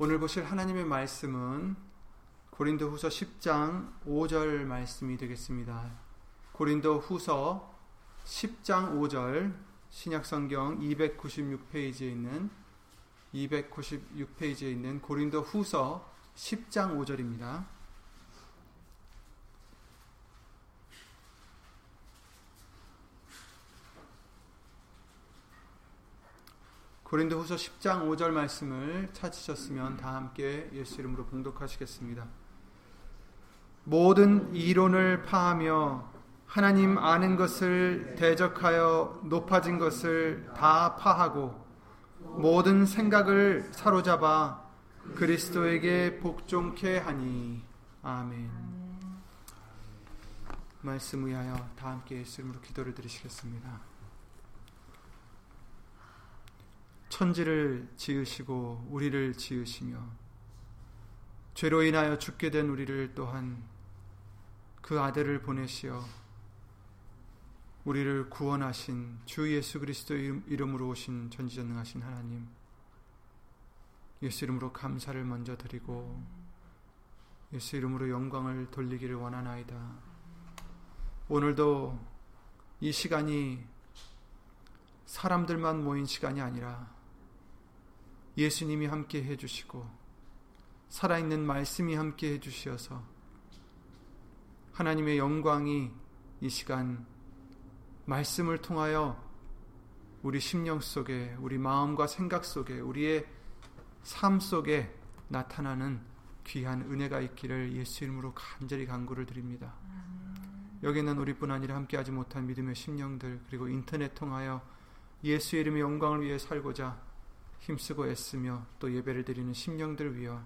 오늘 보실 하나님의 말씀은 고린도 후서 10장 5절 말씀이 되겠습니다. 고린도 후서 10장 5절 신약성경 296페이지에 있는 296페이지에 있는 고린도 후서 10장 5절입니다. 고린도 후서 10장 5절 말씀을 찾으셨으면 다 함께 예수 이름으로 봉독하시겠습니다. 모든 이론을 파하며 하나님 아는 것을 대적하여 높아진 것을 다 파하고 모든 생각을 사로잡아 그리스도에게 복종케 하니 아멘. 말씀 위하여 다 함께 예수 이름으로 기도를 드리시겠습니다. 천지를 지으시고 우리를 지으시며 죄로 인하여 죽게 된 우리를 또한 그 아들을 보내시어 우리를 구원하신 주 예수 그리스도 이름으로 오신 전지전능하신 하나님 예수 이름으로 감사를 먼저 드리고 예수 이름으로 영광을 돌리기를 원하나이다. 오늘도 이 시간이 사람들만 모인 시간이 아니라 예수님이 함께 해주시고 살아있는 말씀이 함께 해주시어서 하나님의 영광이 이 시간 말씀을 통하여 우리 심령 속에 우리 마음과 생각 속에 우리의 삶 속에 나타나는 귀한 은혜가 있기를 예수 이름으로 간절히 간구를 드립니다. 여기는 우리뿐 아니라 함께하지 못한 믿음의 심령들 그리고 인터넷 통하여 예수 이름의 영광을 위해 살고자 힘쓰고 애쓰며 또 예배를 드리는 심령들 위하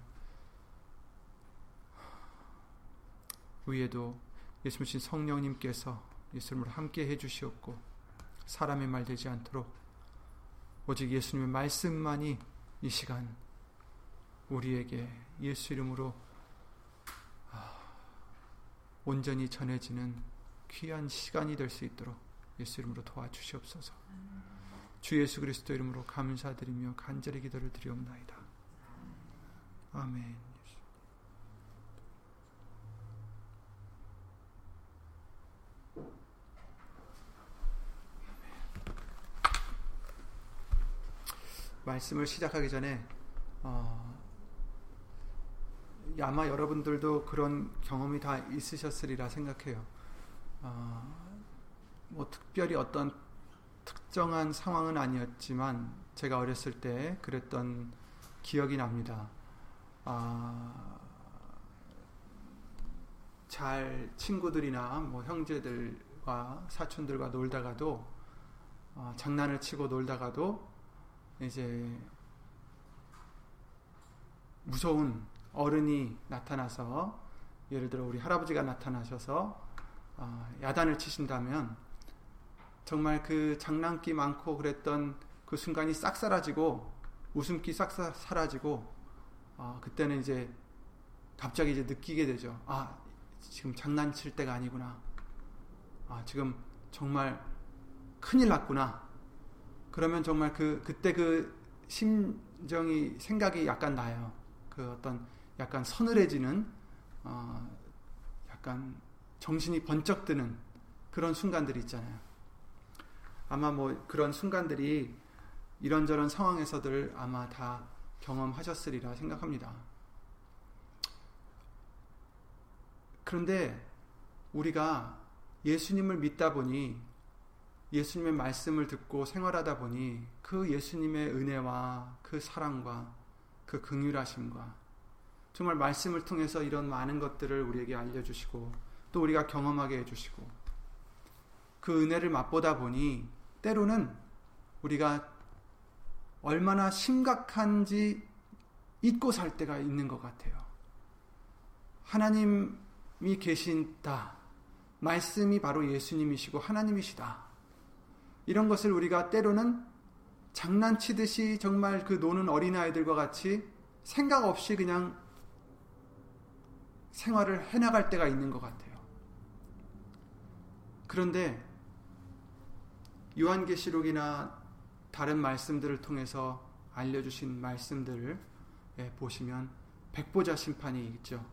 위에도 예수님 성령님께서 예수님을 함께 해주시옵고 사람의 말 되지 않도록 오직 예수님의 말씀만이 이 시간 우리에게 예수 이름으로 아, 온전히 전해지는 귀한 시간이 될 수 있도록 예수 이름으로 도와주시옵소서. 주 예수 그리스도 이름으로 감사드리며 간절히 기도를 드리옵나이다. 아멘. 말씀을 시작하기 전에 어, 아마 여러분들도 그런 경험이 다 있으셨으리라 생각해요. 어, 뭐 특별히 어떤 특정한 상황은 아니었지만 제가 어렸을 때 그랬던 기억이 납니다. 아, 잘 친구들이나 뭐 형제들과 사촌들과 놀다가도 어, 장난을 치고 놀다가도 이제 무서운 어른이 나타나서 예를 들어 우리 할아버지가 나타나셔서 어, 야단을 치신다면 정말 그 장난기 많고 그랬던 그 순간이 싹 사라지고 웃음기 싹 사라지고 어, 그때는 이제 갑자기 이제 느끼게 되죠. 아 지금 장난칠 때가 아니구나. 아 지금 정말 큰일 났구나. 그러면 정말 그 그때 그 심정이 생각이 약간 나요. 그 어떤 약간 서늘해지는 어, 약간 정신이 번쩍 드는 그런 순간들이 있잖아요. 아마 뭐 그런 순간들이 이런저런 상황에서들 아마 다 경험하셨으리라 생각합니다. 그런데 우리가 예수님을 믿다 보니 예수님의 말씀을 듣고 생활하다 보니 그 예수님의 은혜와 그 사랑과 그 긍휼하심과 정말 말씀을 통해서 이런 많은 것들을 우리에게 알려주시고 또 우리가 경험하게 해주시고 그 은혜를 맛보다 보니 때로는 우리가 얼마나 심각한지 잊고 살 때가 있는 것 같아요. 하나님이 계신다. 말씀이 바로 예수님이시고 하나님이시다. 이런 것을 우리가 때로는 장난치듯이 정말 그 노는 어린아이들과 같이 생각 없이 그냥 생활을 해나갈 때가 있는 것 같아요. 그런데 요한계시록이나 다른 말씀들을 통해서 알려주신 말씀들을 보시면 백보자 심판이 있죠.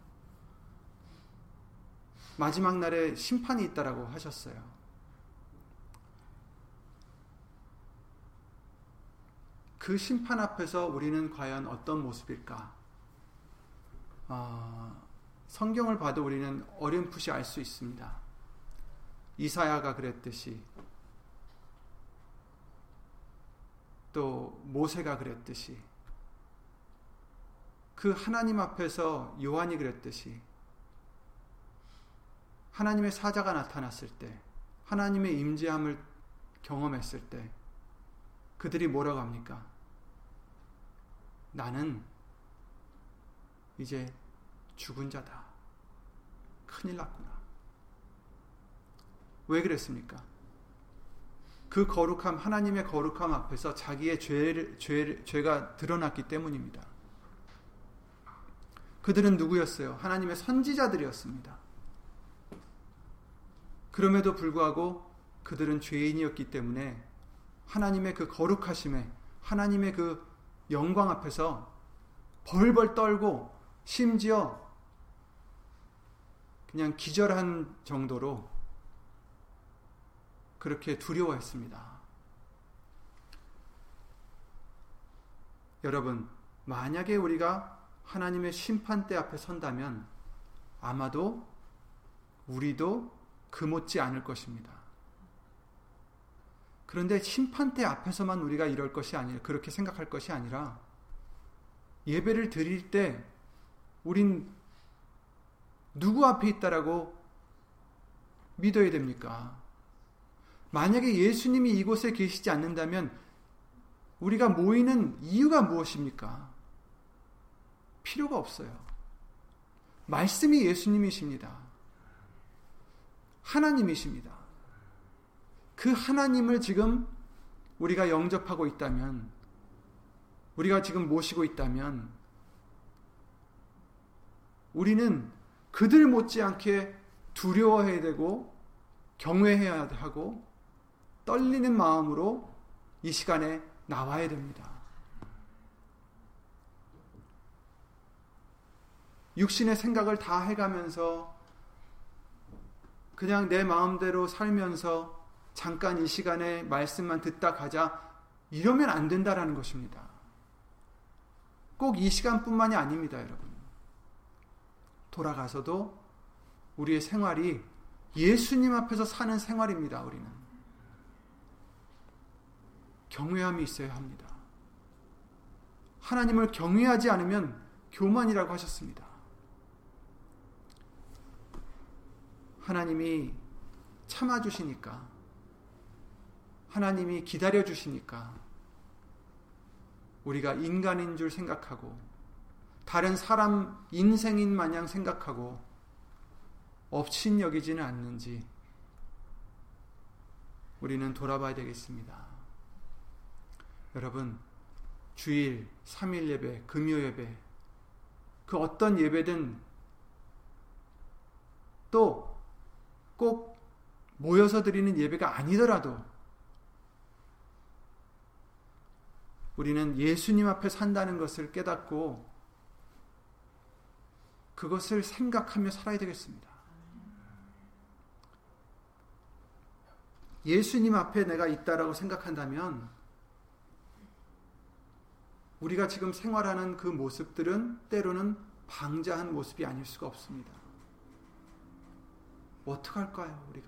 마지막 날에 심판이 있다라고 하셨어요. 그 심판 앞에서 우리는 과연 어떤 모습일까? 어, 성경을 봐도 우리는 어렴풋이 알 수 있습니다. 이사야가 그랬듯이 또 모세가 그랬듯이 그 하나님 앞에서 요한이 그랬듯이 하나님의 사자가 나타났을 때 하나님의 임재함을 경험했을 때 그들이 뭐라고 합니까? 나는 이제 죽은 자다. 큰일 났구나. 왜 그랬습니까? 그 거룩함, 하나님의 거룩함 앞에서 자기의 죄를, 죄, 죄가 드러났기 때문입니다. 그들은 누구였어요? 하나님의 선지자들이었습니다. 그럼에도 불구하고 그들은 죄인이었기 때문에 하나님의 그 거룩하심에 하나님의 그 영광 앞에서 벌벌 떨고 심지어 그냥 기절한 정도로 그렇게 두려워했습니다. 여러분, 만약에 우리가 하나님의 심판대 앞에 선다면 아마도 우리도 금없지 않을 것입니다. 그런데 심판대 앞에서만 우리가 이럴 것이 아니라 그렇게 생각할 것이 아니라 예배를 드릴 때 우린 누구 앞에 있다라고 믿어야 됩니까? 만약에 예수님이 이곳에 계시지 않는다면 우리가 모이는 이유가 무엇입니까? 필요가 없어요. 말씀이 예수님이십니다. 하나님이십니다. 그 하나님을 지금 우리가 영접하고 있다면, 우리가 지금 모시고 있다면, 우리는 그들 못지않게 두려워해야 되고, 경외해야 하고, 떨리는 마음으로 이 시간에 나와야 됩니다. 육신의 생각을 다 해가면서 그냥 내 마음대로 살면서 잠깐 이 시간에 말씀만 듣다 가자 이러면 안 된다라는 것입니다. 꼭 이 시간뿐만이 아닙니다, 여러분. 돌아가서도 우리의 생활이 예수님 앞에서 사는 생활입니다, 우리는. 경외함이 있어야 합니다. 하나님을 경외하지 않으면 교만이라고 하셨습니다. 하나님이 참아주시니까, 하나님이 기다려주시니까, 우리가 인간인 줄 생각하고, 다른 사람 인생인 마냥 생각하고, 업신 여기지는 않는지, 우리는 돌아봐야 되겠습니다. 여러분, 주일, 3일 예배, 금요 예배, 그 어떤 예배든 또 꼭 모여서 드리는 예배가 아니더라도 우리는 예수님 앞에 산다는 것을 깨닫고 그것을 생각하며 살아야 되겠습니다. 예수님 앞에 내가 있다라고 생각한다면 우리가 지금 생활하는 그 모습들은 때로는 방자한 모습이 아닐 수가 없습니다. 어떡할까요, 우리가?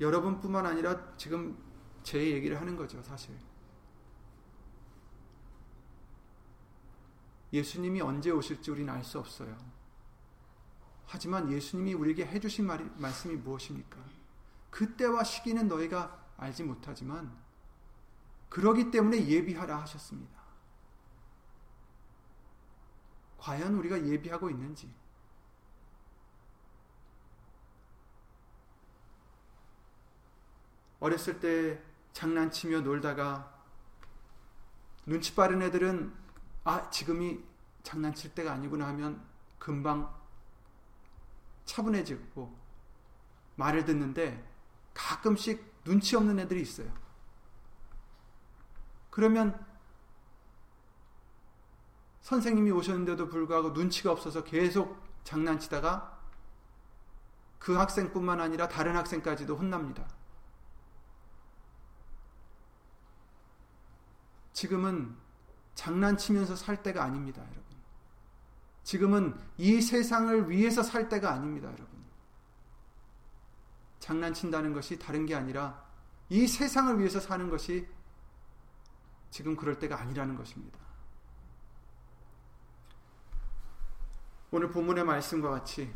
여러분뿐만 아니라 지금 제 얘기를 하는 거죠, 사실. 예수님이 언제 오실지 우리는 알 수 없어요. 하지만 예수님이 우리에게 해주신 말이, 말씀이 무엇입니까? 그때와 시기는 너희가 알지 못하지만, 그러기 때문에 예비하라 하셨습니다. 과연 우리가 예비하고 있는지. 어렸을 때 장난치며 놀다가 눈치 빠른 애들은 아, 지금이 장난칠 때가 아니구나 하면 금방 차분해지고 말을 듣는데 가끔씩 눈치 없는 애들이 있어요. 그러면 선생님이 오셨는데도 불구하고 눈치가 없어서 계속 장난치다가 그 학생뿐만 아니라 다른 학생까지도 혼납니다. 지금은 장난치면서 살 때가 아닙니다, 여러분. 지금은 이 세상을 위해서 살 때가 아닙니다, 여러분. 장난친다는 것이 다른 게 아니라 이 세상을 위해서 사는 것이 지금 그럴 때가 아니라는 것입니다. 오늘 본문의 말씀과 같이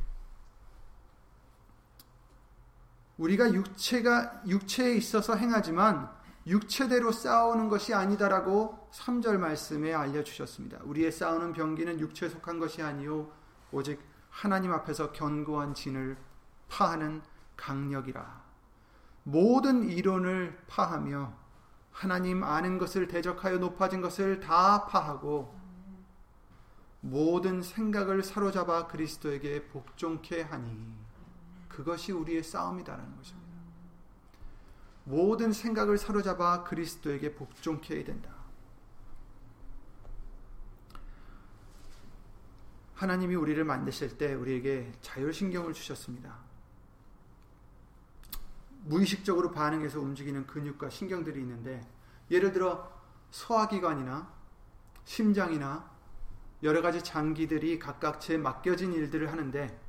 우리가 육체가 육체에 있어서 행하지만 육체대로 싸우는 것이 아니다라고 3절 말씀에 알려 주셨습니다. 우리의 싸우는 병기는 육체에 속한 것이 아니요 오직 하나님 앞에서 견고한 진을 파하는 강력이라. 모든 이론을 파하며 하나님 아는 것을 대적하여 높아진 것을 다 파하고 모든 생각을 사로잡아 그리스도에게 복종케 하니 그것이 우리의 싸움이다라는 것입니다. 모든 생각을 사로잡아 그리스도에게 복종케 해야 된다. 하나님이 우리를 만드실 때 우리에게 자율신경을 주셨습니다. 무의식적으로 반응해서 움직이는 근육과 신경들이 있는데 예를 들어 소화기관이나 심장이나 여러 가지 장기들이 각각 제 맡겨진 일들을 하는데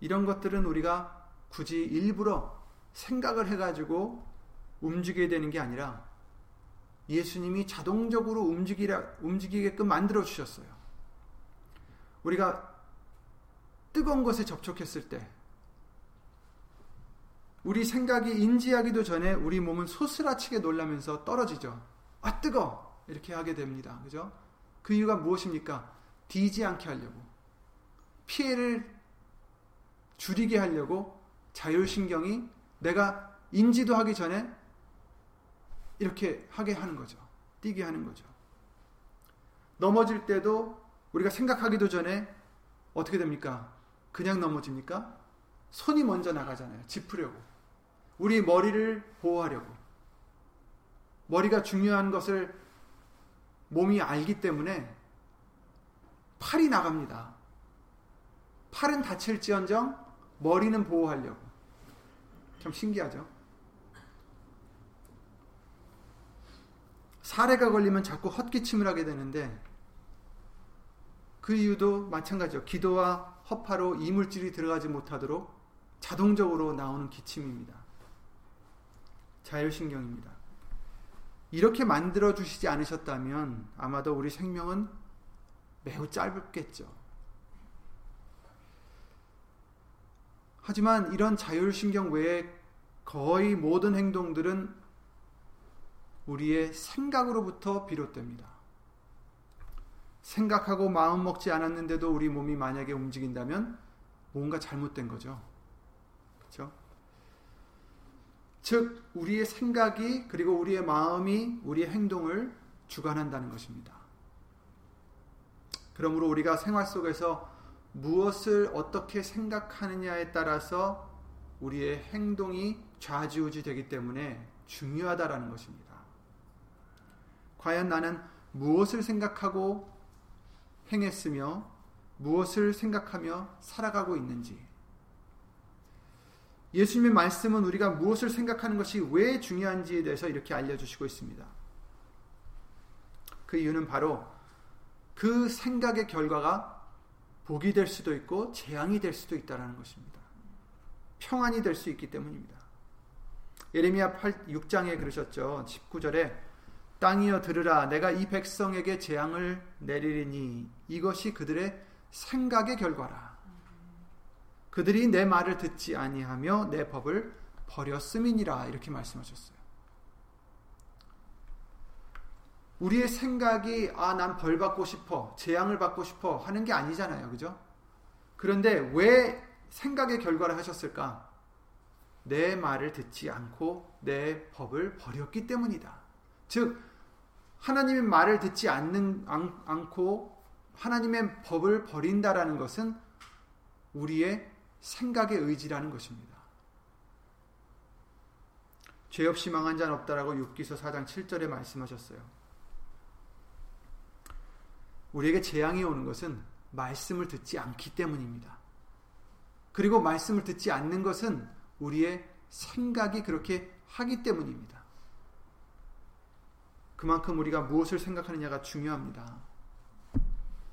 이런 것들은 우리가 굳이 일부러 생각을 해가지고 움직여야 되는 게 아니라 예수님이 자동적으로 움직이라, 움직이게끔 만들어 주셨어요. 우리가 뜨거운 것에 접촉했을 때 우리 생각이 인지하기도 전에 우리 몸은 소스라치게 놀라면서 떨어지죠. 아 뜨거 이렇게 하게 됩니다. 그죠? 그 이유가 무엇입니까? 뒤지 않게 하려고 피해를 줄이게 하려고 자율신경이 내가 인지도 하기 전에 이렇게 하게 하는 거죠. 뛰게 하는 거죠. 넘어질 때도 우리가 생각하기도 전에 어떻게 됩니까? 그냥 넘어집니까? 손이 먼저 나가잖아요. 짚으려고. 우리 머리를 보호하려고. 머리가 중요한 것을 몸이 알기 때문에 팔이 나갑니다. 팔은 다칠지언정 머리는 보호하려고. 참 신기하죠? 사례가 걸리면 자꾸 헛기침을 하게 되는데 그 이유도 마찬가지죠. 기도와 허파로 이물질이 들어가지 못하도록 자동적으로 나오는 기침입니다. 자율신경입니다. 이렇게 만들어 주시지 않으셨다면 아마도 우리 생명은 매우 짧겠죠. 하지만 이런 자율신경 외에 거의 모든 행동들은 우리의 생각으로부터 비롯됩니다. 생각하고 마음 먹지 않았는데도 우리 몸이 만약에 움직인다면 뭔가 잘못된 거죠. 그렇죠? 즉 우리의 생각이 그리고 우리의 마음이 우리의 행동을 주관한다는 것입니다. 그러므로 우리가 생활 속에서 무엇을 어떻게 생각하느냐에 따라서 우리의 행동이 좌지우지 되기 때문에 중요하다라는 것입니다. 과연 나는 무엇을 생각하고 행했으며 무엇을 생각하며 살아가고 있는지 예수님의 말씀은 우리가 무엇을 생각하는 것이 왜 중요한지에 대해서 이렇게 알려주시고 있습니다. 그 이유는 바로 그 생각의 결과가 복이 될 수도 있고 재앙이 될 수도 있다는 것입니다. 평안이 될 수 있기 때문입니다. 예레미야 8, 6장에 그러셨죠. 19절에 땅이여 들으라 내가 이 백성에게 재앙을 내리리니 이것이 그들의 생각의 결과라. 그들이 내 말을 듣지 아니하며 내 법을 버렸음이니라 이렇게 말씀하셨어요. 우리의 생각이 아 난 벌 받고 싶어 재앙을 받고 싶어 하는 게 아니잖아요, 그죠? 그런데 왜 생각의 결과를 하셨을까? 내 말을 듣지 않고 내 법을 버렸기 때문이다. 즉 하나님의 말을 듣지 않는 않고 하나님의 법을 버린다라는 것은 우리의 생각의 의지라는 것입니다. 죄 없이 망한 자는 없다라고 6기서 4장 7절에 말씀하셨어요. 우리에게 재앙이 오는 것은 말씀을 듣지 않기 때문입니다. 그리고 말씀을 듣지 않는 것은 우리의 생각이 그렇게 하기 때문입니다. 그만큼 우리가 무엇을 생각하느냐가 중요합니다.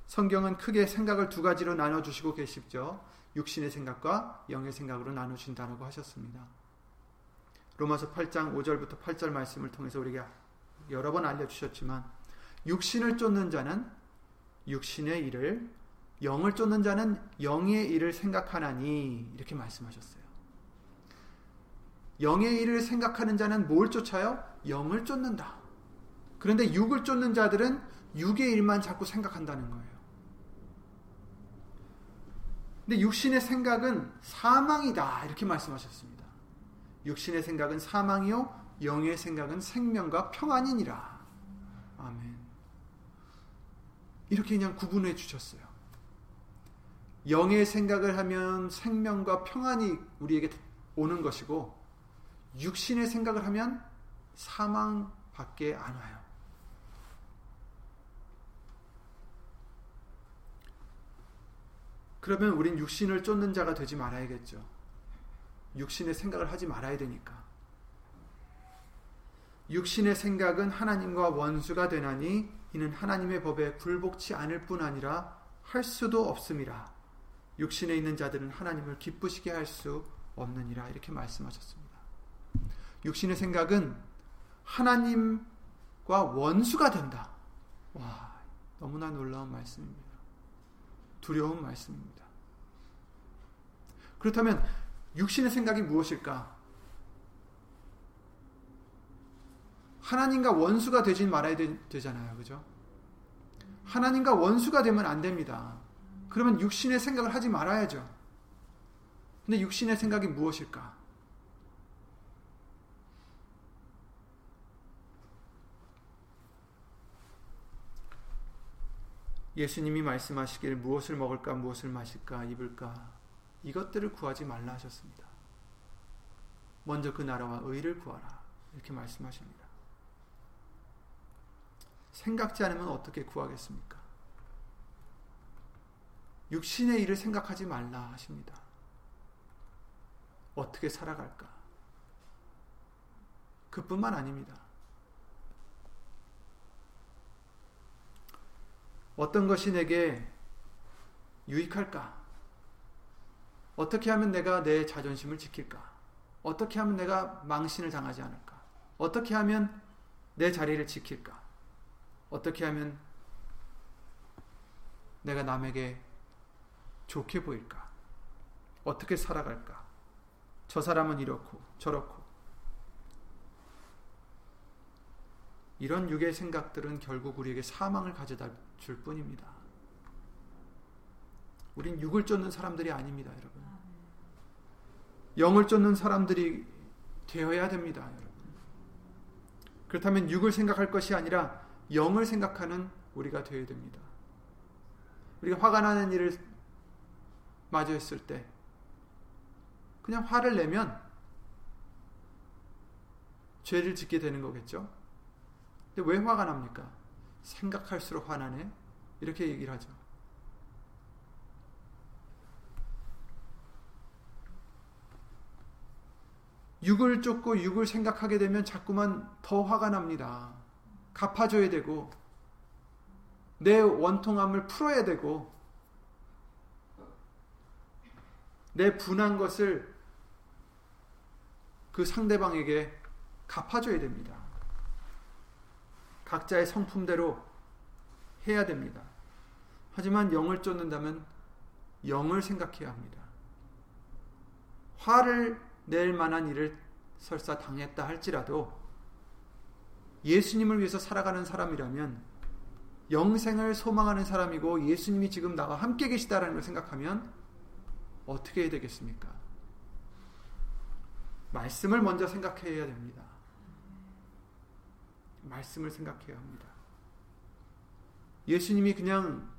성경은 크게 생각을 두 가지로 나눠주시고 계십죠. 육신의 생각과 영의 생각으로 나누신다고 하셨습니다. 로마서 8장 5절부터 8절 말씀을 통해서 우리가 여러 번 알려주셨지만 육신을 쫓는 자는 육신의 일을 영을 쫓는 자는 영의 일을 생각하나니 이렇게 말씀하셨어요. 영의 일을 생각하는 자는 뭘 쫓아요? 영을 쫓는다. 그런데 육을 쫓는 자들은 육의 일만 자꾸 생각한다는 거예요. 근데 육신의 생각은 사망이다. 이렇게 말씀하셨습니다. 육신의 생각은 사망이요 영의 생각은 생명과 평안이니라. 아멘. 이렇게 그냥 구분해 주셨어요. 영의 생각을 하면 생명과 평안이 우리에게 오는 것이고 육신의 생각을 하면 사망밖에 안 와요. 그러면 우린 육신을 쫓는 자가 되지 말아야겠죠. 육신의 생각을 하지 말아야 되니까. 육신의 생각은 하나님과 원수가 되나니 이는 하나님의 법에 굴복치 않을 뿐 아니라 할 수도 없음이라. 육신에 있는 자들은 하나님을 기쁘시게 할 수 없느니라 이렇게 말씀하셨습니다. 육신의 생각은 하나님과 원수가 된다. 와, 너무나 놀라운 말씀입니다. 두려운 말씀입니다. 그렇다면 육신의 생각이 무엇일까? 하나님과 원수가 되진 말아야 되, 잖아요 그죠? 하나님과 원수가 되면 안 됩니다. 그러면 육신의 생각을 하지 말아야죠. 근데 육신의 생각이 무엇일까? 예수님이 말씀하시길 무엇을 먹을까, 무엇을 마실까, 입을까, 이것들을 구하지 말라 하셨습니다. 먼저 그 나라와 의를 구하라. 이렇게 말씀하십니다. 생각지 않으면 어떻게 구하겠습니까? 육신의 일을 생각하지 말라 하십니다. 어떻게 살아갈까? 그뿐만 아닙니다. 어떤 것이 내게 유익할까? 어떻게 하면 내가 내 자존심을 지킬까? 어떻게 하면 내가 망신을 당하지 않을까? 어떻게 하면 내 자리를 지킬까? 어떻게 하면 내가 남에게 좋게 보일까? 어떻게 살아갈까? 저 사람은 이렇고 저렇고 이런 육의 생각들은 결국 우리에게 사망을 가져다 줄 뿐입니다. 우린 육을 쫓는 사람들이 아닙니다, 여러분. 영을 쫓는 사람들이 되어야 됩니다, 여러분. 그렇다면 육을 생각할 것이 아니라 영을 생각하는 우리가 되어야 됩니다. 우리가 화가 나는 일을 마주했을 때 그냥 화를 내면 죄를 짓게 되는 거겠죠. 근데 왜 화가 납니까? 생각할수록 화나네. 이렇게 얘기를 하죠. 육을 쫓고 육을 생각하게 되면 자꾸만 더 화가 납니다. 갚아줘야 되고, 내 원통함을 풀어야 되고, 내 분한 것을 그 상대방에게 갚아줘야 됩니다. 각자의 성품대로 해야 됩니다. 하지만 영을 쫓는다면 영을 생각해야 합니다. 화를 낼 만한 일을 설사 당했다 할지라도 예수님을 위해서 살아가는 사람이라면 영생을 소망하는 사람이고 예수님이 지금 나와 함께 계시다라는 걸 생각하면 어떻게 해야 되겠습니까? 말씀을 먼저 생각해야 됩니다. 말씀을 생각해야 합니다. 예수님이 그냥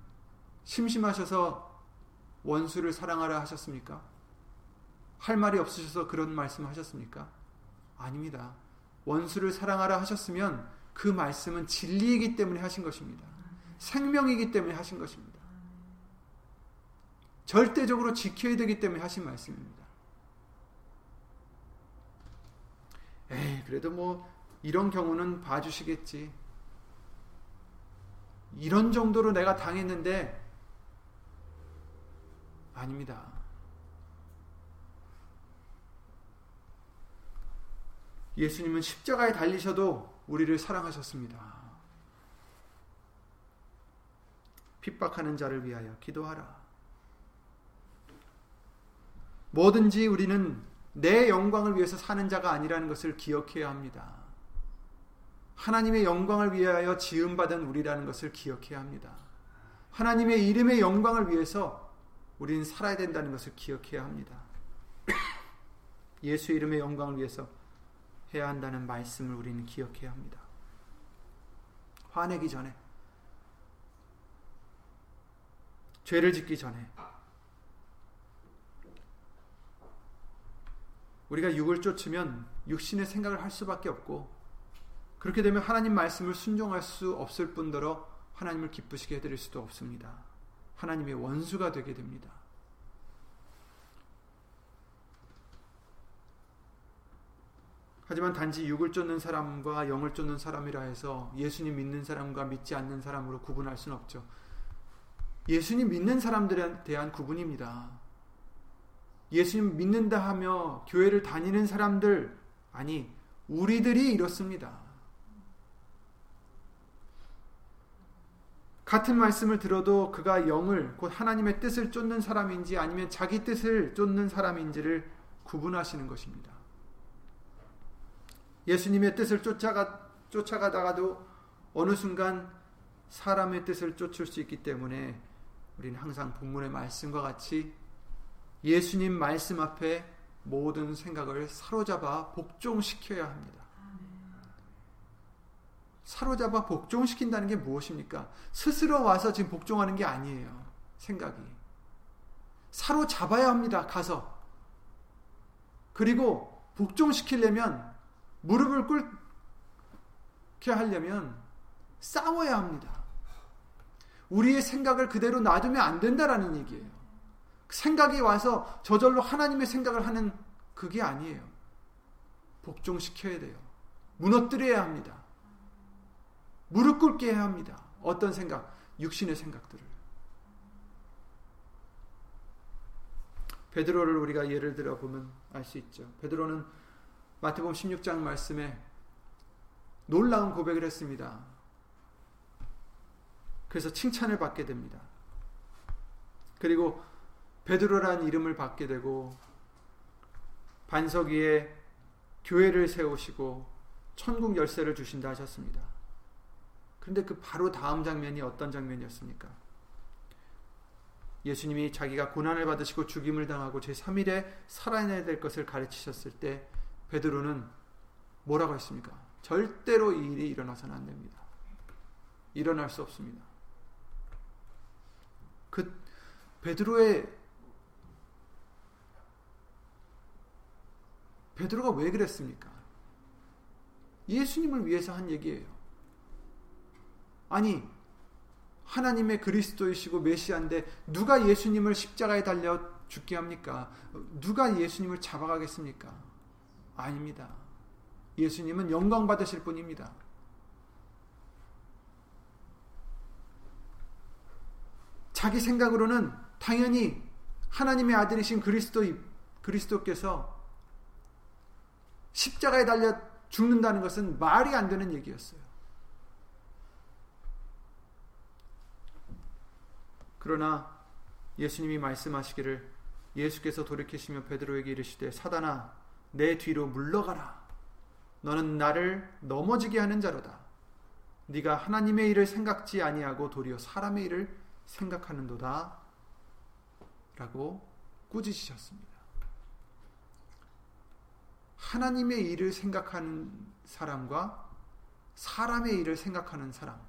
심심하셔서 원수를 사랑하라 하셨습니까? 할 말이 없으셔서 그런 말씀 하셨습니까? 아닙니다. 원수를 사랑하라 하셨으면 그 말씀은 진리이기 때문에 하신 것입니다. 생명이기 때문에 하신 것입니다. 절대적으로 지켜야 되기 때문에 하신 말씀입니다. 에이, 그래도 뭐 이런 경우는 봐주시겠지. 이런 정도로 내가 당했는데 아닙니다. 예수님은 십자가에 달리셔도 우리를 사랑하셨습니다. 핍박하는 자를 위하여 기도하라. 뭐든지 우리는 내 영광을 위해서 사는 자가 아니라는 것을 기억해야 합니다. 하나님의 영광을 위하여 지음받은 우리라는 것을 기억해야 합니다. 하나님의 이름의 영광을 위해서 우리는 살아야 된다는 것을 기억해야 합니다. 예수 이름의 영광을 위해서 해야 한다는 말씀을 우리는 기억해야 합니다. 화내기 전에, 죄를 짓기 전에, 우리가 육을 쫓으면 육신의 생각을 할 수밖에 없고, 그렇게 되면 하나님 말씀을 순종할 수 없을 뿐더러 하나님을 기쁘시게 해드릴 수도 없습니다. 하나님의 원수가 되게 됩니다. 하지만 단지 육을 쫓는 사람과 영을 쫓는 사람이라 해서 예수님 믿는 사람과 믿지 않는 사람으로 구분할 수는 없죠. 예수님 믿는 사람들에 대한 구분입니다. 예수님 믿는다 하며 교회를 다니는 사람들, 아니, 우리들이 이렇습니다. 같은 말씀을 들어도 그가 영을, 곧 하나님의 뜻을 쫓는 사람인지 아니면 자기 뜻을 쫓는 사람인지를 구분하시는 것입니다. 예수님의 뜻을 쫓아가, 쫓아가다가도 어느 순간 사람의 뜻을 쫓을 수 있기 때문에 우리는 항상 본문의 말씀과 같이 예수님 말씀 앞에 모든 생각을 사로잡아 복종시켜야 합니다. 사로잡아 복종시킨다는 게 무엇입니까? 스스로 와서 지금 복종하는 게 아니에요. 생각이. 사로잡아야 합니다. 가서. 그리고 복종시키려면 무릎을 꿇게 하려면 싸워야 합니다. 우리의 생각을 그대로 놔두면 안 된다라는 얘기예요. 생각이 와서 저절로 하나님의 생각을 하는 그게 아니에요. 복종시켜야 돼요. 무너뜨려야 합니다. 무릎 꿇게 해야 합니다. 어떤 생각? 육신의 생각들을. 베드로를 우리가 예를 들어 보면 알 수 있죠. 베드로는 마태복음 16장 말씀에 놀라운 고백을 했습니다. 그래서 칭찬을 받게 됩니다. 그리고 베드로라는 이름을 받게 되고 반석 위에 교회를 세우시고 천국 열쇠를 주신다 하셨습니다. 그런데 그 바로 다음 장면이 어떤 장면이었습니까? 예수님이 자기가 고난을 받으시고 죽임을 당하고 제 3일에 살아내야 될 것을 가르치셨을 때 베드로는 뭐라고 했습니까? 절대로 이 일이 일어나서는 안 됩니다. 일어날 수 없습니다. 그 베드로의 베드로가 왜 그랬습니까? 예수님을 위해서 한 얘기예요. 아니 하나님의 그리스도이시고 메시아인데 누가 예수님을 십자가에 달려 죽게 합니까? 누가 예수님을 잡아가겠습니까? 아닙니다. 예수님은 영광 받으실 분입니다. 자기 생각으로는 당연히 하나님의 아들이신 그리스도 그리스도께서 십자가에 달려 죽는다는 것은 말이 안 되는 얘기였어요. 그러나 예수님이 말씀하시기를 예수께서 돌이키시며 베드로에게 이르시되 사단아 내 뒤로 물러가라. 너는 나를 넘어지게 하는 자로다. 네가 하나님의 일을 생각지 아니하고 도리어 사람의 일을 생각하는도다. 라고 꾸짖으셨습니다. 하나님의 일을 생각하는 사람과 사람의 일을 생각하는 사람.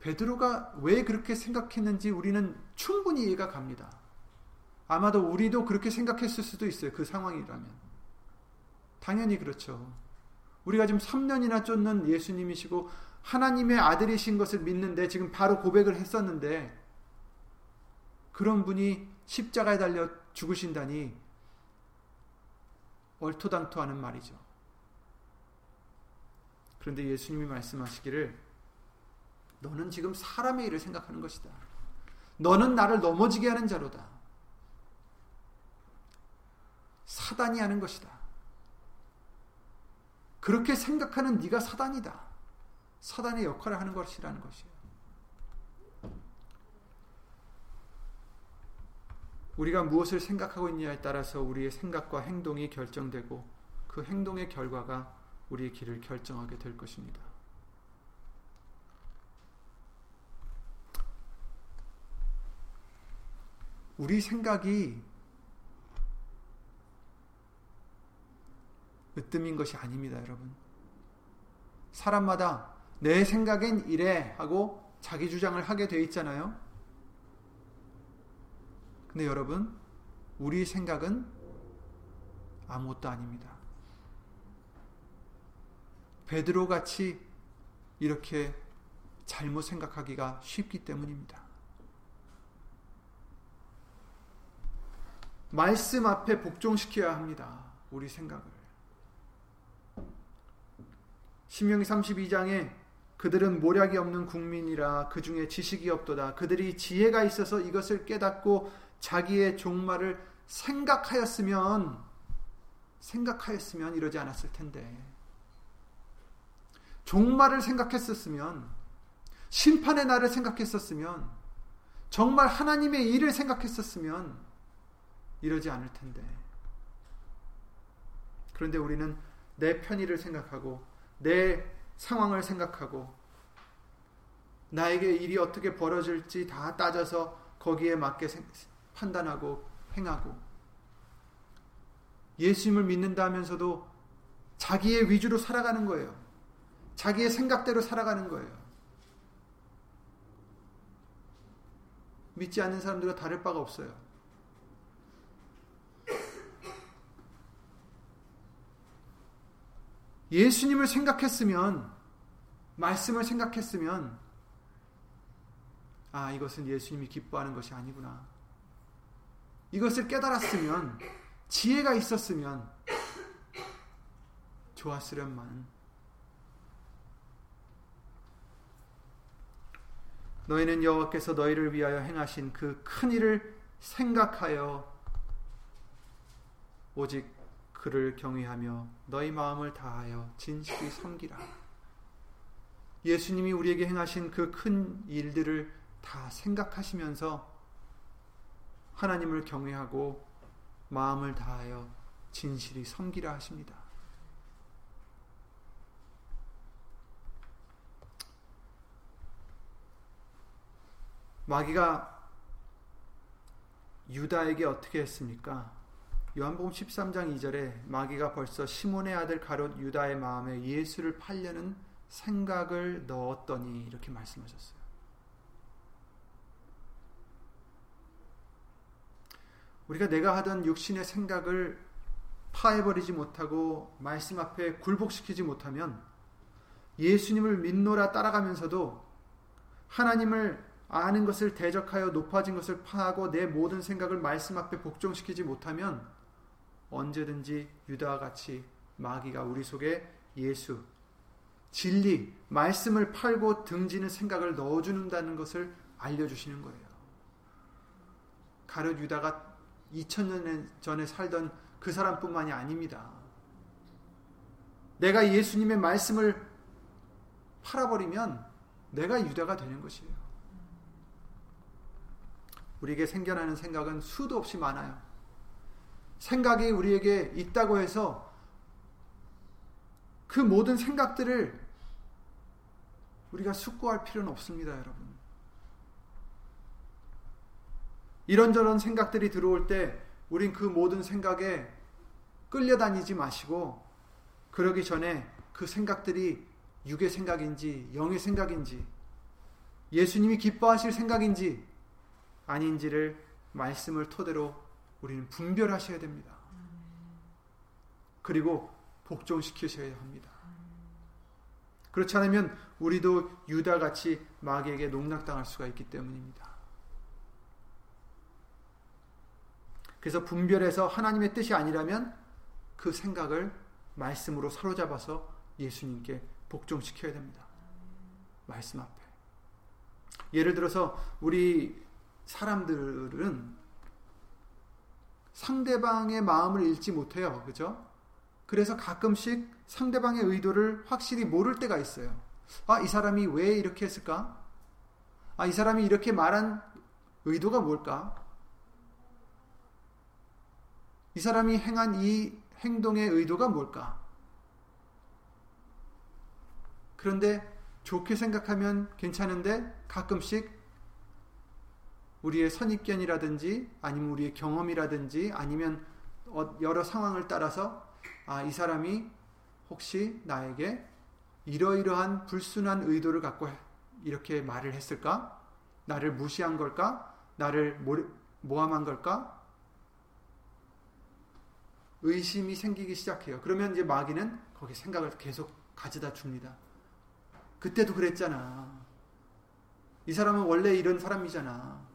베드로가 왜 그렇게 생각했는지 우리는 충분히 이해가 갑니다. 아마도 우리도 그렇게 생각했을 수도 있어요. 그 상황이라면. 당연히 그렇죠. 우리가 지금 3년이나 쫓는 예수님이시고 하나님의 아들이신 것을 믿는데 지금 바로 고백을 했었는데 그런 분이 십자가에 달려 죽으신다니 얼토당토하는 말이죠. 그런데 예수님이 말씀하시기를 너는 지금 사람의 일을 생각하는 것이다. 너는 나를 넘어지게 하는 자로다. 사단이 하는 것이다. 그렇게 생각하는 네가 사단이다. 사단의 역할을 하는 것이라는 것이에요. 우리가 무엇을 생각하고 있냐에 따라서 우리의 생각과 행동이 결정되고 그 행동의 결과가 우리의 길을 결정하게 될 것입니다. 우리 생각이 으뜸인 것이 아닙니다, 여러분. 사람마다 내 생각엔 이래 하고 자기 주장을 하게 돼 있잖아요. 근데 여러분, 우리 생각은 아무것도 아닙니다. 베드로 같이 이렇게 잘못 생각하기가 쉽기 때문입니다. 말씀 앞에 복종시켜야 합니다. 우리 생각을. 신명기 32장에 그들은 모략이 없는 국민이라 그 중에 지식이 없도다. 그들이 지혜가 있어서 이것을 깨닫고 자기의 종말을 생각하였으면 생각하였으면 이러지 않았을 텐데. 종말을 생각했었으면 심판의 날을 생각했었으면 정말 하나님의 일을 생각했었으면 이러지 않을 텐데. 그런데 우리는 내 편의를 생각하고 내 상황을 생각하고 나에게 일이 어떻게 벌어질지 다 따져서 거기에 맞게 판단하고 행하고 예수님을 믿는다 하면서도 자기의 위주로 살아가는 거예요. 자기의 생각대로 살아가는 거예요. 믿지 않는 사람들과 다를 바가 없어요. 예수님을 생각했으면, 말씀을 생각했으면, 아, 이것은 예수님이 기뻐하는 것이 아니구나. 이것을 깨달았으면, 지혜가 있었으면, 좋았으련만. 너희는 여호와께서 너희를 위하여 행하신 그 큰 일을 생각하여 오직 그를 경외하며 너희 마음을 다하여 진실히 섬기라. 예수님이 우리에게 행하신 그 큰 일들을 다 생각하시면서 하나님을 경외하고 마음을 다하여 진실히 섬기라 하십니다. 마귀가 유다에게 어떻게 했습니까? 요한복음 13장 2절에 마귀가 벌써 시몬의 아들 가롯 유다의 마음에 예수를 팔려는 생각을 넣었더니 이렇게 말씀하셨어요. 우리가 내가 하던 육신의 생각을 파해버리지 못하고 말씀 앞에 굴복시키지 못하면 예수님을 믿노라 따라가면서도 하나님을 아는 것을 대적하여 높아진 것을 파하고 내 모든 생각을 말씀 앞에 복종시키지 못하면 언제든지 유다와 같이 마귀가 우리 속에 예수, 진리, 말씀을 팔고 등지는 생각을 넣어주는다는 것을 알려주시는 거예요. 가룟 유다가 2000년 전에 살던 그 사람뿐만이 아닙니다. 내가 예수님의 말씀을 팔아버리면 내가 유다가 되는 것이에요. 우리에게 생겨나는 생각은 수도 없이 많아요. 생각이 우리에게 있다고 해서 그 모든 생각들을 우리가 숙고할 필요는 없습니다, 여러분. 이런저런 생각들이 들어올 때 우린 그 모든 생각에 끌려다니지 마시고 그러기 전에 그 생각들이 육의 생각인지 영의 생각인지 예수님이 기뻐하실 생각인지 아닌지를 말씀을 토대로 우리는 분별하셔야 됩니다. 그리고 복종시키셔야 합니다. 그렇지 않으면 우리도 유다같이 마귀에게 농락당할 수가 있기 때문입니다. 그래서 분별해서 하나님의 뜻이 아니라면 그 생각을 말씀으로 사로잡아서 예수님께 복종시켜야 됩니다. 말씀 앞에. 예를 들어서 우리 사람들은 상대방의 마음을 읽지 못해요. 그죠? 그래서 가끔씩 상대방의 의도를 확실히 모를 때가 있어요. 아, 이 사람이 왜 이렇게 했을까? 아, 이 사람이 이렇게 말한 의도가 뭘까? 이 사람이 행한 이 행동의 의도가 뭘까? 그런데 좋게 생각하면 괜찮은데 가끔씩 우리의 선입견이라든지 아니면 우리의 경험이라든지 아니면 어, 여러 상황을 따라서 아, 이 사람이 혹시 나에게 이러이러한 불순한 의도를 갖고 이렇게 말을 했을까? 나를 무시한 걸까? 나를 모함한 걸까? 의심이 생기기 시작해요. 그러면 이제 마귀는 거기 생각을 계속 가져다 줍니다. 그때도 그랬잖아. 이 사람은 원래 이런 사람이잖아.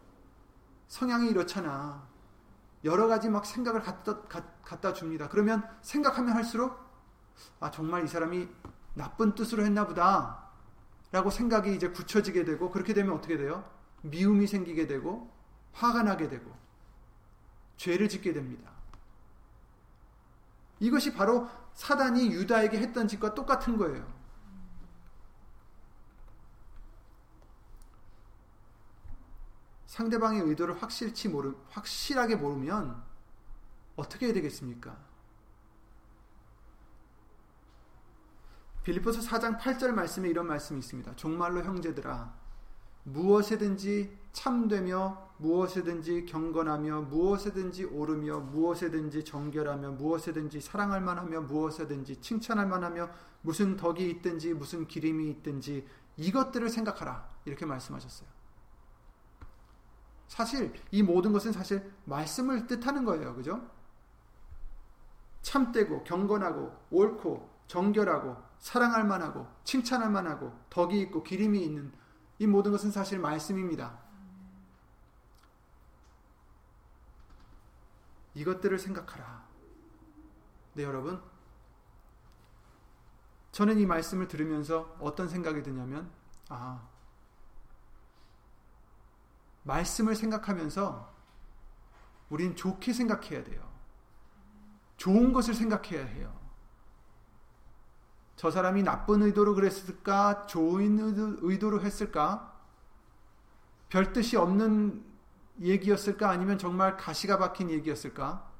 성향이 이렇잖아. 여러 가지 막 생각을 갖다, 갖다 줍니다. 그러면 생각하면 할수록 아 정말 이 사람이 나쁜 뜻으로 했나 보다 라고 생각이 이제 굳혀지게 되고 그렇게 되면 어떻게 돼요? 미움이 생기게 되고 화가 나게 되고 죄를 짓게 됩니다. 이것이 바로 사단이 유다에게 했던 짓과 똑같은 거예요. 상대방의 의도를 확실치 모르, 확실하게 모르면 어떻게 해야 되겠습니까? 빌리포스 4장 8절 말씀에 이런 말씀이 있습니다. 종말로 형제들아 무엇에든지 참되며 무엇에든지 경건하며 무엇에든지 오르며 무엇에든지 정결하며 무엇에든지 사랑할 만하며 무엇에든지 칭찬할 만하며 무슨 덕이 있든지 무슨 기림이 있든지 이것들을 생각하라 이렇게 말씀하셨어요. 사실 이 모든 것은 사실 말씀을 뜻하는 거예요. 그죠? 참되고 경건하고 옳고 정결하고 사랑할 만하고 칭찬할 만하고 덕이 있고 기림이 있는 이 모든 것은 사실 말씀입니다. 이것들을 생각하라. 네, 여러분. 저는 이 말씀을 들으면서 어떤 생각이 드냐면, 아, 말씀을 생각하면서 우린 좋게 생각해야 돼요. 좋은 것을 생각해야 해요. 저 사람이 나쁜 의도로 그랬을까? 좋은 의도로 했을까? 별 뜻이 없는 얘기였을까? 아니면 정말 가시가 박힌 얘기였을까?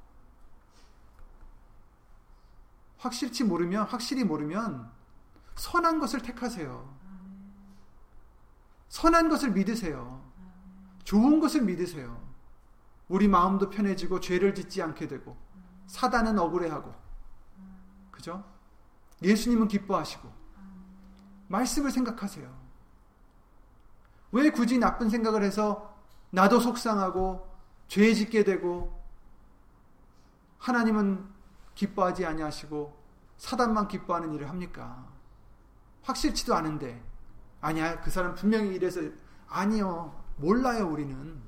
확실치 모르면, 확실히 모르면 선한 것을 택하세요. 선한 것을 믿으세요. 좋은 것을 믿으세요. 우리 마음도 편해지고 죄를 짓지 않게 되고 사단은 억울해하고 그죠? 예수님은 기뻐하시고 말씀을 생각하세요. 왜 굳이 나쁜 생각을 해서 나도 속상하고 죄 짓게 되고 하나님은 기뻐하지 아니하시고 사단만 기뻐하는 일을 합니까? 확실치도 않은데 아니야 그 사람 분명히 이래서 아니요 몰라요, 우리는.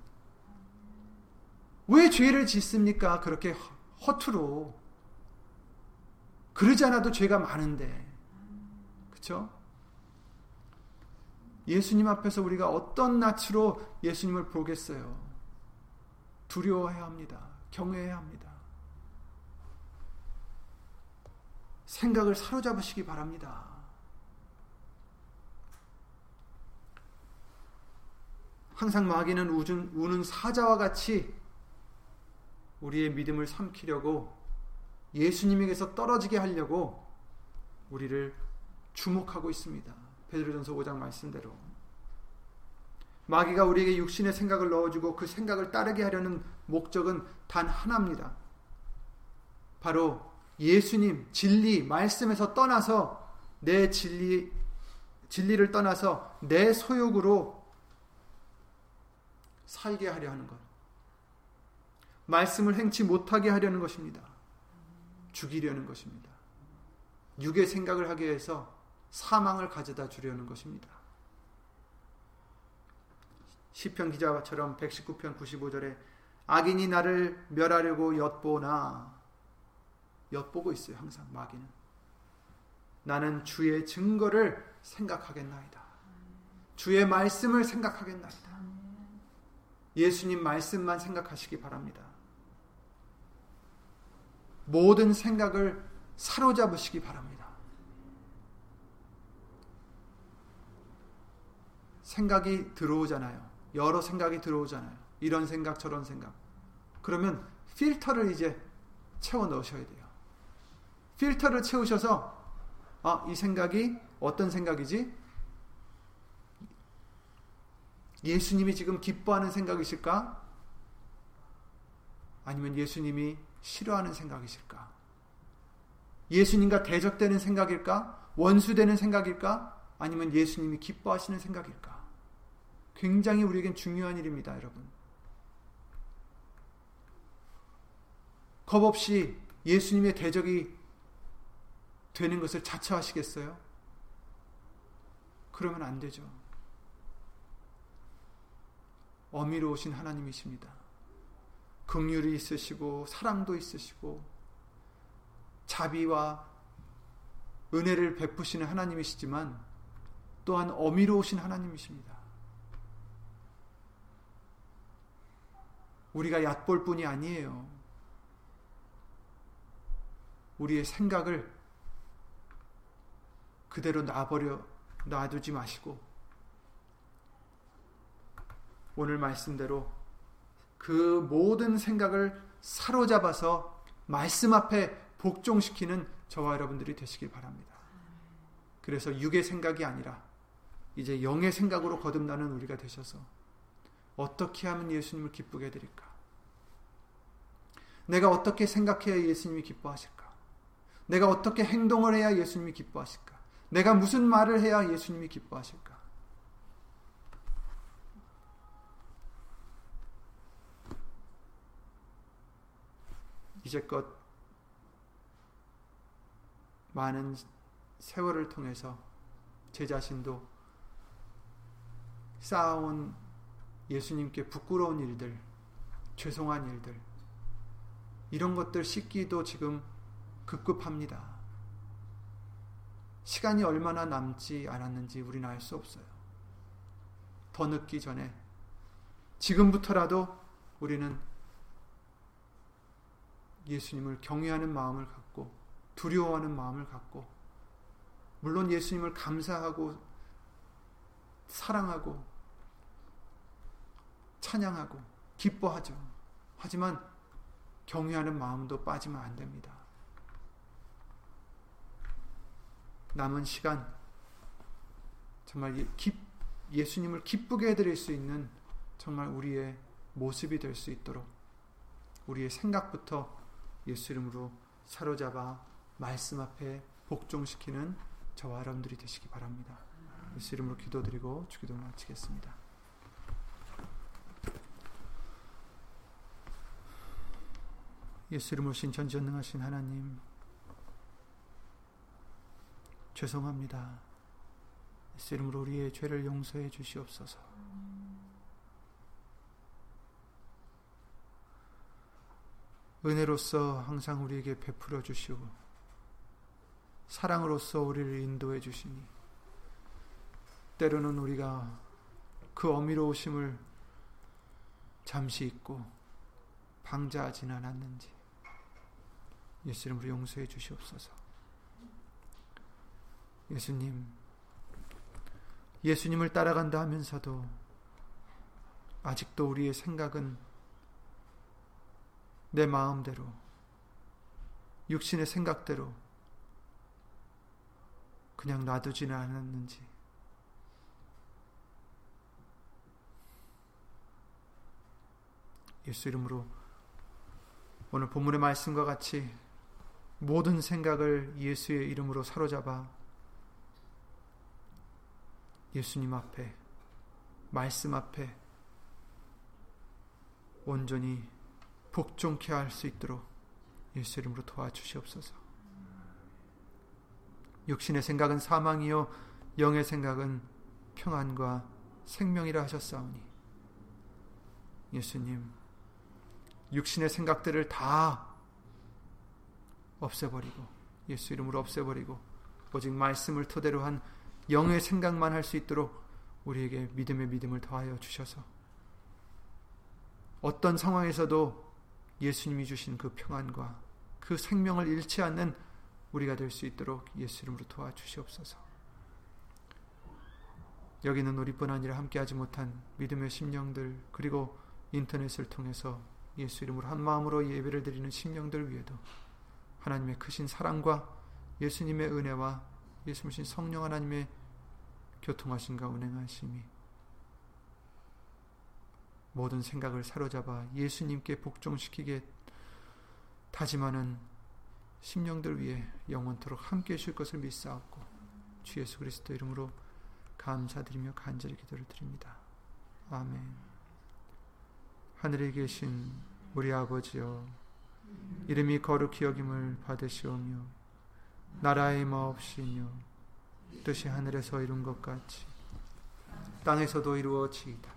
왜 죄를 짓습니까? 그렇게 허투루. 그러지 않아도 죄가 많은데. 그쵸? 예수님 앞에서 우리가 어떤 낯으로 예수님을 보겠어요? 두려워해야 합니다. 경외해야 합니다. 생각을 사로잡으시기 바랍니다. 항상 마귀는 우는, 우는 사자와 같이 우리의 믿음을 삼키려고 예수님에게서 떨어지게 하려고 우리를 주목하고 있습니다. 베드로전서 5장 말씀대로 마귀가 우리에게 육신의 생각을 넣어주고 그 생각을 따르게 하려는 목적은 단 하나입니다. 바로 예수님 진리 말씀에서 떠나서 내 진리 진리를 떠나서 내 소욕으로 살게 하려 하는 것. 말씀을 행치 못하게 하려는 것입니다. 죽이려는 것입니다. 육의 생각을 하기 위해서 사망을 가져다 주려는 것입니다. 시편 기자처럼 119편 95절에 악인이 나를 멸하려고 엿보나 엿보고 있어요. 항상 마귀는. 나는 주의 증거를 생각하겠나이다. 주의 말씀을 생각하겠나이다. 예수님 말씀만 생각하시기 바랍니다. 모든 생각을 사로잡으시기 바랍니다. 생각이 들어오잖아요. 여러 생각이 들어오잖아요. 이런 생각, 저런 생각. 그러면 필터를 이제 채워 넣으셔야 돼요. 필터를 채우셔서, 아, 이 생각이 어떤 생각이지? 예수님이 지금 기뻐하는 생각이실까? 아니면 예수님이 싫어하는 생각이실까? 예수님과 대적되는 생각일까? 원수되는 생각일까? 아니면 예수님이 기뻐하시는 생각일까? 굉장히 우리에겐 중요한 일입니다, 여러분. 겁 없이 예수님의 대적이 되는 것을 자처하시겠어요? 그러면 안 되죠. 어미로우신 하나님이십니다. 긍휼이 있으시고 사랑도 있으시고 자비와 은혜를 베푸시는 하나님이시지만 또한 어미로우신 하나님이십니다. 우리가 얕볼 뿐이 아니에요. 우리의 생각을 그대로 놔버려 놔두지 마시고 오늘 말씀대로 그 모든 생각을 사로잡아서 말씀 앞에 복종시키는 저와 여러분들이 되시길 바랍니다. 그래서 육의 생각이 아니라 이제 영의 생각으로 거듭나는 우리가 되셔서 어떻게 하면 예수님을 기쁘게 해드릴까? 내가 어떻게 생각해야 예수님이 기뻐하실까? 내가 어떻게 행동을 해야 예수님이 기뻐하실까? 내가 무슨 말을 해야 예수님이 기뻐하실까? 이제껏 많은 세월을 통해서 제 자신도 쌓아온 예수님께 부끄러운 일들, 죄송한 일들, 이런 것들 씻기도 지금 급급합니다. 시간이 얼마나 남지 않았는지 우리는 알 수 없어요. 더 늦기 전에 지금부터라도 우리는 예수님을 경외하는 마음을 갖고 두려워하는 마음을 갖고 물론 예수님을 감사하고 사랑하고 찬양하고 기뻐하죠. 하지만 경외하는 마음도 빠지면 안 됩니다. 남은 시간 정말 예수님을 기쁘게 해드릴 수 있는 정말 우리의 모습이 될 수 있도록 우리의 생각부터 예수 이름으로 사로잡아 말씀 앞에 복종시키는 저와 여러분들이 되시기 바랍니다. 예수 이름으로 기도드리고 주기도를 마치겠습니다. 예수 이름으로 신 전지전능하신 하나님 죄송합니다. 예수 이름으로 우리의 죄를 용서해 주시옵소서. 은혜로서 항상 우리에게 베풀어 주시고 사랑으로서 우리를 인도해 주시니 때로는 우리가 그 어미로우심을 잠시 잊고 방자하지는 않았는지 예수 이름으로 용서해 주시옵소서. 예수님, 예수님을 따라간다 하면서도 아직도 우리의 생각은 내 마음대로, 육신의 생각대로 그냥 놔두지는 않았는지, 예수 이름으로 오늘 본문의 말씀과 같이 모든 생각을 예수의 이름으로 사로잡아 예수님 앞에 말씀 앞에 온전히 복종케 할 수 있도록 예수 이름으로 도와주시옵소서. 육신의 생각은 사망이요 영의 생각은 평안과 생명이라 하셨사오니 예수님 육신의 생각들을 다 없애버리고 예수 이름으로 없애버리고 오직 말씀을 토대로 한 영의 생각만 할 수 있도록 우리에게 믿음의 믿음을 더하여 주셔서 어떤 상황에서도 예수님이 주신 그 평안과 그 생명을 잃지 않는 우리가 될 수 있도록 예수 이름으로 도와주시옵소서. 여기는 우리뿐 아니라 함께하지 못한 믿음의 심령들 그리고 인터넷을 통해서 예수 이름으로 한 마음으로 예배를 드리는 심령들 위에도 하나님의 크신 사랑과 예수님의 은혜와 예수님 성령 하나님의 교통하신가 운행하심이 모든 생각을 사로잡아 예수님께 복종시키게 다짐하는 심령들 위해 영원토록 함께 해주실 것을 믿사옵고 주 예수 그리스도 이름으로 감사드리며 간절히 기도를 드립니다. 아멘 하늘에 계신 우리 아버지여 이름이 거룩히 여김을 받으시오며 나라의 마옵시며 뜻이 하늘에서 이룬 것 같이 땅에서도 이루어지이다.